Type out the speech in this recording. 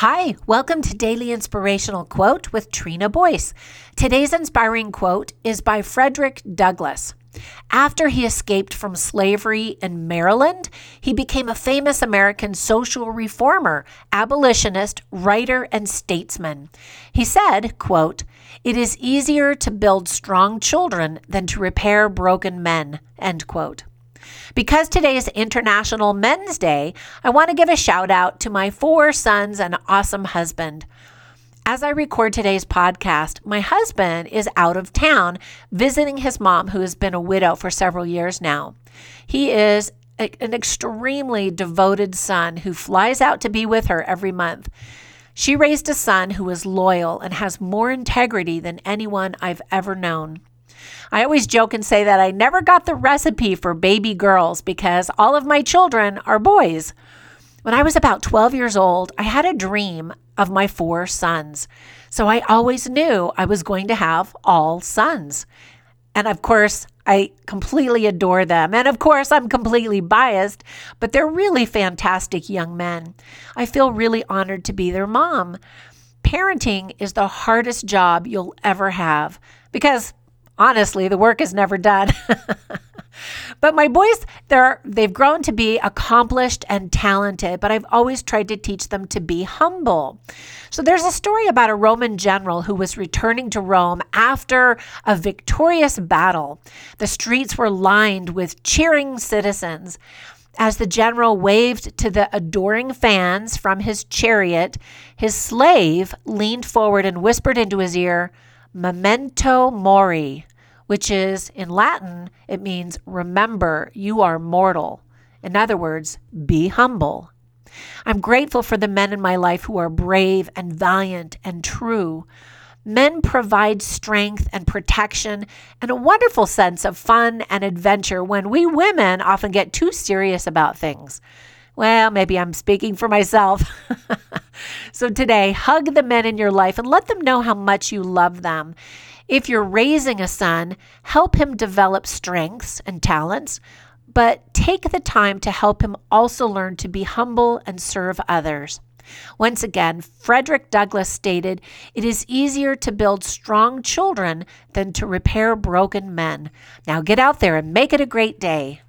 Hi, welcome to Daily Inspirational Quote with Trina Boyce. Today's inspiring quote is by Frederick Douglass. After he escaped from slavery in Maryland, he became a famous American social reformer, abolitionist, writer, and statesman. He said, quote, "It is easier to build strong children than to repair broken men." End quote. Because today is International Men's Day, I want to give a shout out to my four sons and awesome husband. As I record today's podcast, my husband is out of town visiting his mom, who has been a widow for several years now. He is a, an extremely devoted son who flies out to be with her every month. She raised a son who is loyal and has more integrity than anyone I've ever known. I always joke and say that I never got the recipe for baby girls because all of my children are boys. When I was about 12 years old, I had a dream of my four sons. So I always knew I was going to have all sons. And of course, I completely adore them. And of course, I'm completely biased, but they're really fantastic young men. I feel really honored to be their mom. Parenting is the hardest job you'll ever have because honestly, the work is never done. but my boys, they're they've grown to be accomplished and talented, but I've always tried to teach them to be humble. So there's a story about a Roman general who was returning to Rome after a victorious battle. The streets were lined with cheering citizens. As the general waved to the adoring fans from his chariot, his slave leaned forward and whispered into his ear, memento mori, which is in Latin, it means remember you are mortal. In other words, be humble. I'm grateful for the men in my life who are brave and valiant and true. Men provide strength and protection and a wonderful sense of fun and adventure when we women often get too serious about things. Well, maybe I'm speaking for myself. so today, hug the men in your life and let them know how much you love them. If you're raising a son, help him develop strengths and talents, but take the time to help him also learn to be humble and serve others. Once again, Frederick Douglass stated, It is easier to build strong children than to repair broken men. Now get out there and make it a great day.